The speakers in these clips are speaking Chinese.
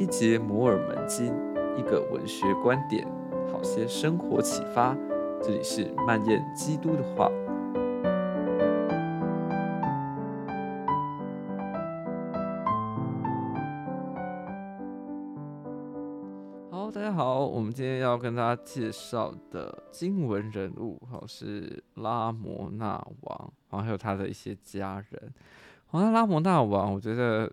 一节摩尔门经，一个文学观点，好些生活启发。这里是漫念基督的话。好，大家好，我们今天要跟大家介绍的经文人物，好是拉摩那王，然后还有他的一些家人。好，那拉摩那王，我觉得。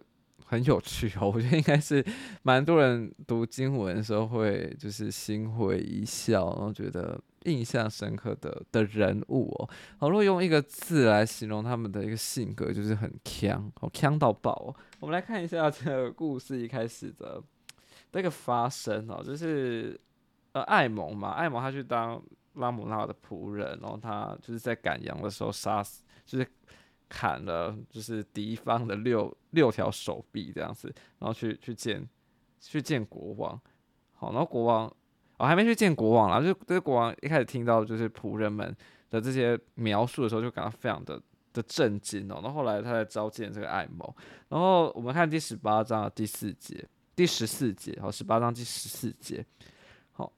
很有趣哦，我觉得应该是蛮多人读经文的时候会就是心会一笑，然后觉得印象深刻的的人物哦。好，如果用一个字来形容他们的一个性格，就是很强，好强到爆哦。我们来看一下这个故事一开始的那个发生哦，就是呃艾蒙嘛，艾蒙他去当拉摩那的仆人，然后他就是在赶羊的时候杀死，就是。砍了就是敌方的六六条手臂这样子，然后去去见去见国王，好，然后国王我、哦、还没去见国王啦，就这个国王一开始听到就是仆人们的这些描述的时候，就感到非常的的震惊哦。然后后来他才召见这个艾蒙，然后我们看第十八章的第四节，第十四节，好，十八章第十四节，好，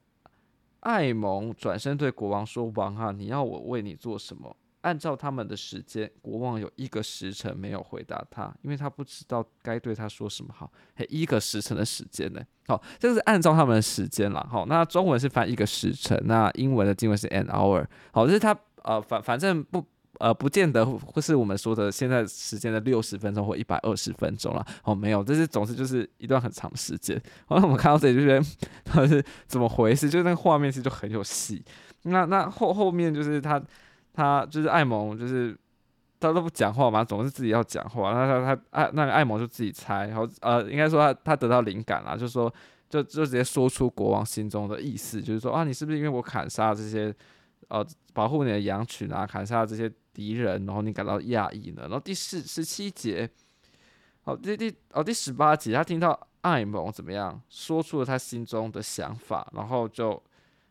艾蒙转身对国王说：“王啊，你要我为你做什么？”按照他们的时间，国王有一个时辰没有回答他，因为他不知道该对他说什么好。嘿，一个时辰的时间呢？好，这是按照他们的时间啦。好，那中文是翻一个时辰，那英文的经文是 an hour。好，就是他呃反反正不呃不见得会是我们说的现在时间的六十分钟或一百二十分钟了。哦，没有，这是总之就是一段很长的时间。好，那我们看到这里就觉得他 是怎么回事？就是那个画面其实就很有戏。那那后后面就是他。他就是艾蒙，就是他都不讲话嘛，总是自己要讲话。那他他艾那个艾蒙就自己猜，然后呃，应该说他他得到灵感了，就说就就直接说出国王心中的意思，就是说啊，你是不是因为我砍杀这些呃保护你的羊群啊，砍杀这些敌人，然后你感到讶异呢？然后第四十七节，好第第哦第十八节，他听到艾蒙怎么样说出了他心中的想法，然后就。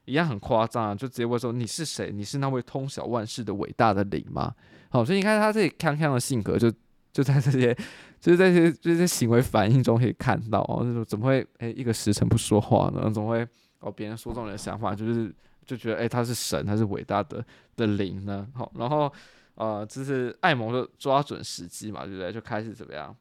一样很夸张啊，就直接问说，你是谁？你是那位通晓万事的伟大的灵吗？好，所以你看他这里康康的性格就，就在这些，就是在这些这些行为反应中可以看到哦。那种怎么会诶、一个时辰不说话呢？怎么会哦别人说中你的想法，就是就觉得诶、他是神，他是伟大的的灵呢？好，然后呃就是艾蒙就抓准时机嘛，对不对？就开始怎么样？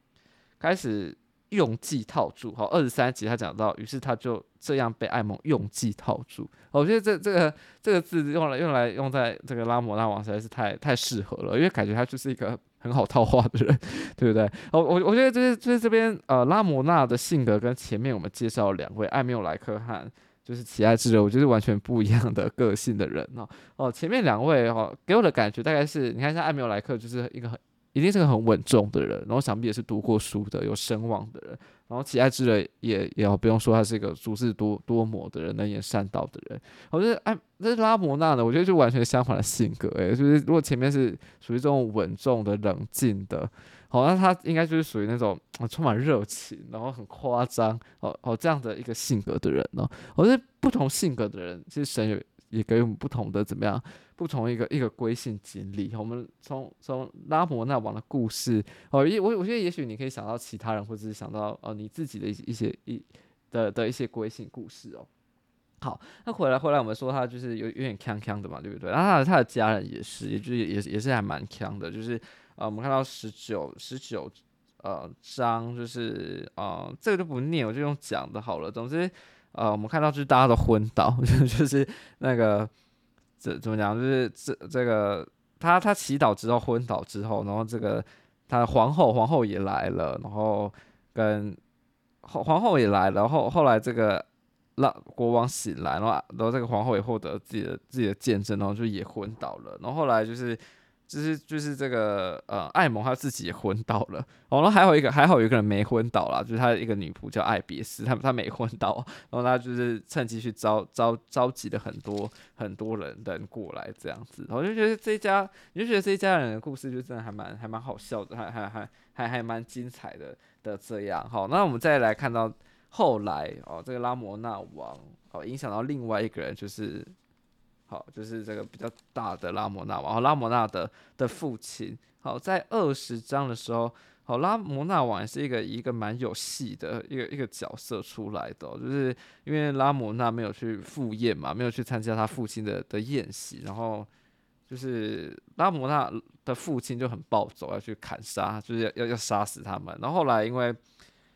开始。用计套住，好，二十三集他讲到，于是他就这样被艾蒙用计套住。我觉得这这个这个字用来用来用在这个拉摩那王实在是太太适合了，因为感觉他就是一个很好套话的人，对不对？我我我觉得就是就是这边呃拉摩纳的性格跟前面我们介绍两位艾缪莱克和就是喜爱之人，我觉得是完全不一样的个性的人哦哦，前面两位哦给我的感觉大概是你看像艾缪莱克就是一个很。一定是个很稳重的人，然后想必也是读过书的、有声望的人。然后喜爱之人也也不用说，他是一个足智多多谋的人，能言善道的人。我觉得哎，这是拉摩那呢，我觉得就完全相反的性格。哎，就是如果前面是属于这种稳重的、冷静的，好，那他应该就是属于那种充满热情，然后很夸张哦哦这样的一个性格的人呢。我觉得不同性格的人，其实神有也给我们不同的怎么样？不同一个一个归信经历，我们从从拉摩那王的故事哦，也我我觉得也许你可以想到其他人，或者是想到呃你自己的一些一些一的的一些归信故事哦。好，那回来回来，我们说他就是有有点锵锵的嘛，对不对？然后他的他的家人也是，也就是也也是还蛮锵的，就是呃我们看到十九十九呃章，就是呃这个就不念，我就用讲的好了。总之呃我们看到就是大家都昏倒，就是那个。这怎么讲？就是这这个他他祈祷之后昏倒之后，然后这个他皇后皇后也来了，然后跟后皇后也来了，后后来这个让国王醒来，然后然后这个皇后也获得自己的自己的见证，然后就也昏倒了，然后后来就是。就是就是这个呃，艾蒙他自己也昏倒了，哦，然后还有一个还好有一个人没昏倒啦，就是他的一个女仆叫艾别斯，他他没昏倒，然后他就是趁机去召召召集了很多很多人人过来这样子，我就觉得这一家，你就觉得这一家人的故事就真的还蛮还蛮好笑的，还还还还还蛮精彩的的这样，好，那我们再来看到后来哦，这个拉摩那王哦影响到另外一个人就是。好，就是这个比较大的拉摩纳王，拉摩纳的的父亲。好，在二十章的时候，好，拉摩纳王也是一个一个蛮有戏的一个一个角色出来的，就是因为拉摩纳没有去赴宴嘛，没有去参加他父亲的的宴席，然后就是拉摩纳的父亲就很暴走，要去砍杀，就是要要要杀死他们。然后后来因为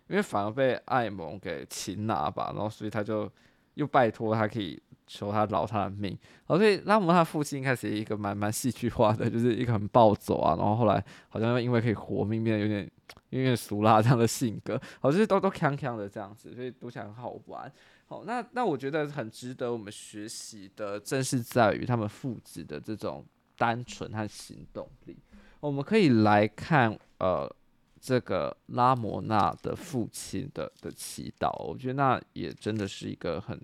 因为反而被艾蒙给擒拿吧，然后所以他就又拜托他可以。求他饶他的命，哦，所以拉摩他父亲一开始一个蛮蛮戏剧化的，就是一个很暴走啊，然后后来好像因为可以活命，变得有点有点俗辣这样的性格，好，就是都都锵锵的这样子，所以读起来很好玩。好，那那我觉得很值得我们学习的，正是在于他们父子的这种单纯和行动力。我们可以来看，呃，这个拉摩纳的父亲的的祈祷，我觉得那也真的是一个很。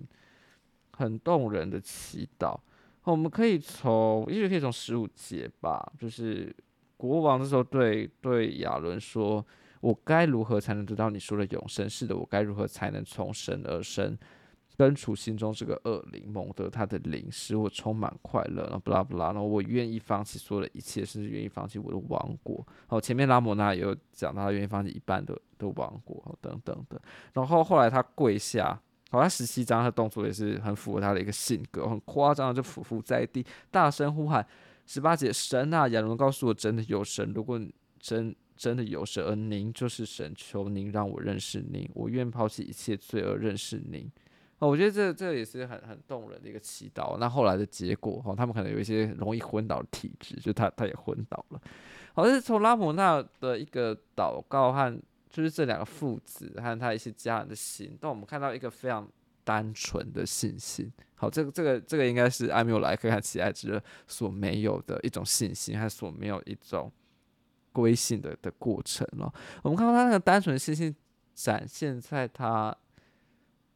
很动人的祈祷，我们可以从，也许可以从十五节吧，就是国王这时候对对亚伦说：“我该如何才能得到你说的永生？是的，我该如何才能从神而生，根除心中这个恶灵，蒙得他的灵，使我充满快乐？然后不拉不拉，然后我愿意放弃所有的一切，甚至愿意放弃我的王国。好，前面拉摩那也有讲到，他愿意放弃一半的的王国，等等的。然后后来他跪下。”好，他十七章的动作也是很符合他的一个性格，很夸张的就俯伏在地，大声呼喊。十八节，神啊，亚伦告诉我，真的有神。如果真真的有神，而您就是神，求您让我认识您，我愿抛弃一切罪恶认识您。哦，我觉得这这也是很很动人的一个祈祷。那后来的结果，哈，他们可能有一些容易昏倒的体质，就他他也昏倒了。好，这是从拉姆那的一个祷告和。就是这两个父子和他一些家人的心，但，我们看到一个非常单纯的信心。好，这个这个这个应该是艾缪莱克和齐爱之所没有的一种信心，和所没有一种归信的的过程了。我们看到他那个单纯的信心展现在他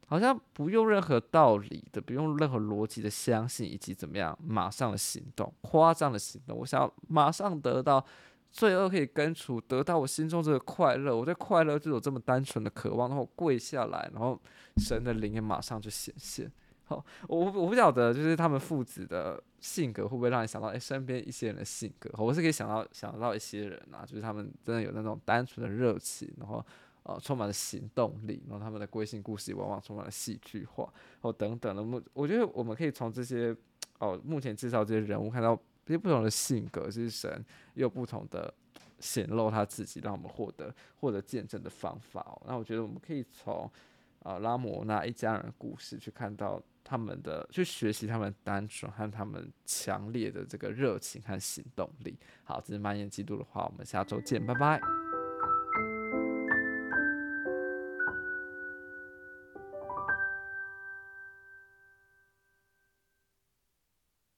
好像不用任何道理的，不用任何逻辑的相信，以及怎么样马上的行动，夸张的行动，我想要马上得到。罪恶可以根除，得到我心中这个快乐。我对快乐就有这么单纯的渴望，然后跪下来，然后神的灵也马上就显现。好，我我不晓得，就是他们父子的性格会不会让你想到，哎，身边一些人的性格。我是可以想到想到一些人啊，就是他们真的有那种单纯的热情，然后呃充满了行动力，然后他们的归信故事往往充满了戏剧化，哦等等的。我我觉得我们可以从这些哦目前介绍这些人物看到。这些不同的性格，就是神有不同的显露他自己，让我们获得获得见证的方法哦。那我觉得我们可以从啊、呃、拉摩那一家人的故事去看到他们的，去学习他们单纯和他们强烈的这个热情和行动力。好，这是蔓延基督的话，我们下周见，拜拜。